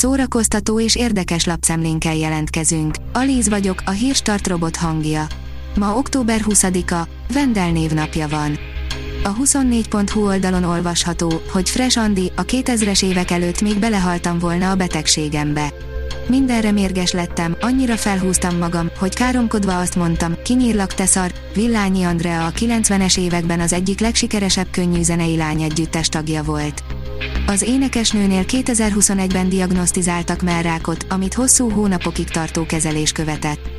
szórakoztató és érdekes lapszemlénkkel jelentkezünk. Alíz vagyok, a hírstart robot hangja. Ma október 20-a, Vendel névnapja van. A 24.hu oldalon olvasható, hogy Fresh Andi, a 2000-es évek előtt még belehaltam volna a betegségembe. Mindenre mérges lettem, annyira felhúztam magam, hogy káromkodva azt mondtam, kinyírlak te szar, Villányi Andrea a 90-es években az egyik legsikeresebb könnyű zenei lány együttes tagja volt. Az énekesnőnél 2021-ben diagnosztizáltak mellrákot, amit hosszú hónapokig tartó kezelés követett.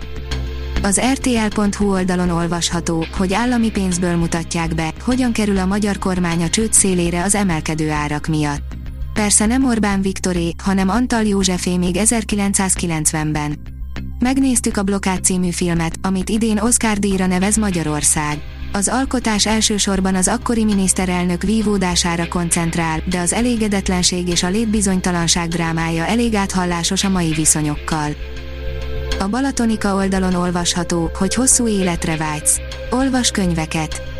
Az RTL.hu oldalon olvasható, hogy állami pénzből mutatják be, hogyan kerül a magyar kormány a csőd szélére az emelkedő árak miatt. Persze nem Orbán Viktoré, hanem Antal Józsefé még 1990-ben. Megnéztük a Blokád című filmet, amit idén Oscar díjra nevez Magyarország. Az alkotás elsősorban az akkori miniszterelnök vívódására koncentrál, de az elégedetlenség és a létbizonytalanság drámája elég áthallásos a mai viszonyokkal. A Balatonika oldalon olvasható, hogy hosszú életre vágysz. Olvas könyveket.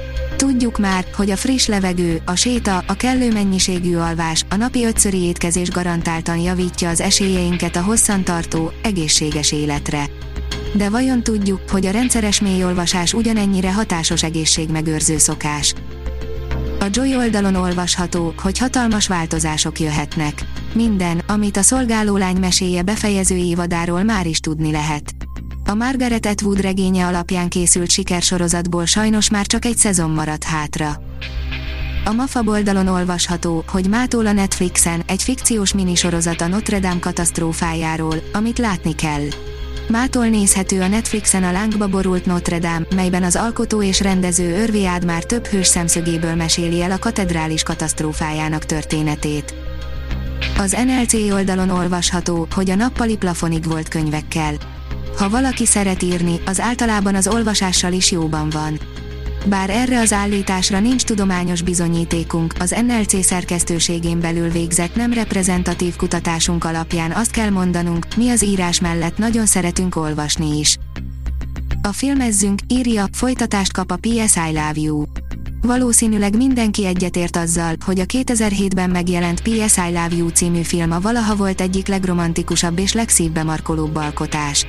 Tudjuk már, hogy a friss levegő, a séta, a kellő mennyiségű alvás, a napi ötszöri étkezés garantáltan javítja az esélyeinket a hosszantartó, egészséges életre. De vajon tudjuk, hogy a rendszeres mélyolvasás ugyanennyire hatásos egészségmegőrző szokás? A Joy oldalon olvasható, hogy hatalmas változások jöhetnek. Minden, amit a szolgálólány meséje befejező évadáról már is tudni lehet. A Margaret Atwood regénye alapján készült sikersorozatból sajnos már csak egy szezon maradt hátra. A MAFA oldalon olvasható, hogy mától a Netflixen egy fikciós minisorozat a Notre Dame katasztrófájáról, amit látni kell. Mától nézhető a Netflixen a lángba borult Notre Dame, melyben az alkotó és rendező Örvi már több hős szemszögéből meséli el a katedrális katasztrófájának történetét. Az NLC oldalon olvasható, hogy a nappali plafonig volt könyvekkel. Ha valaki szeret írni, az általában az olvasással is jóban van. Bár erre az állításra nincs tudományos bizonyítékunk, az NLC szerkesztőségén belül végzett nem reprezentatív kutatásunk alapján azt kell mondanunk, mi az írás mellett nagyon szeretünk olvasni is. A filmezzünk, írja, folytatást kap a PS I Love You. Valószínűleg mindenki egyetért azzal, hogy a 2007-ben megjelent PS I Love You című film a valaha volt egyik legromantikusabb és legszívbe markolóbb alkotás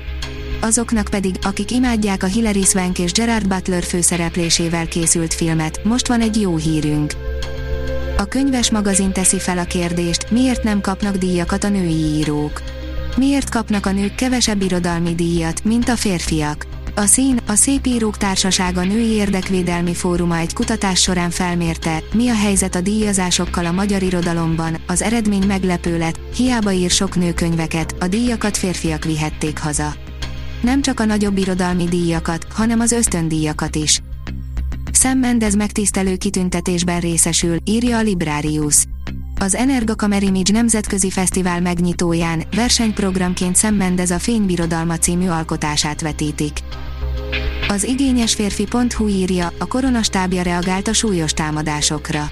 azoknak pedig, akik imádják a Hilary Swank és Gerard Butler főszereplésével készült filmet, most van egy jó hírünk. A könyves magazin teszi fel a kérdést, miért nem kapnak díjakat a női írók. Miért kapnak a nők kevesebb irodalmi díjat, mint a férfiak? A Szín, a Szép Írók Társasága Női Érdekvédelmi Fóruma egy kutatás során felmérte, mi a helyzet a díjazásokkal a magyar irodalomban, az eredmény meglepő lett, hiába ír sok nőkönyveket, a díjakat férfiak vihették haza nem csak a nagyobb irodalmi díjakat, hanem az ösztöndíjakat is. Sam Mendes megtisztelő kitüntetésben részesül, írja a Librarius. Az Energa Kamer Image Nemzetközi Fesztivál megnyitóján versenyprogramként Sam Mendes a Fénybirodalma című alkotását vetítik. Az igényes férfi.hu írja, a koronastábja reagált a súlyos támadásokra.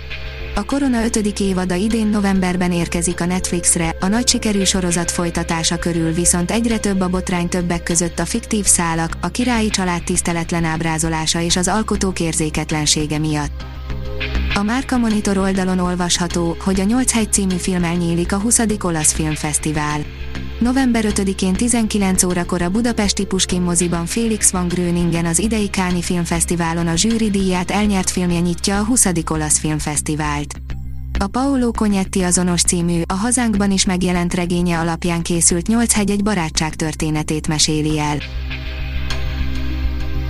A Korona 5. évada idén novemberben érkezik a Netflixre, a nagy sikerű sorozat folytatása körül viszont egyre több a botrány többek között a fiktív szálak, a királyi család tiszteletlen ábrázolása és az alkotók érzéketlensége miatt. A Márka Monitor oldalon olvasható, hogy a 8 hegy című filmmel nyílik a 20. olasz filmfesztivál. November 5-én 19 órakor a budapesti Puskin moziban Félix van Gröningen az idei Káni Filmfesztiválon a zsűri díját elnyert filmje nyitja a 20. olasz filmfesztivált. A Paolo Cognetti azonos című, a hazánkban is megjelent regénye alapján készült Nyolc hegy egy barátság történetét meséli el.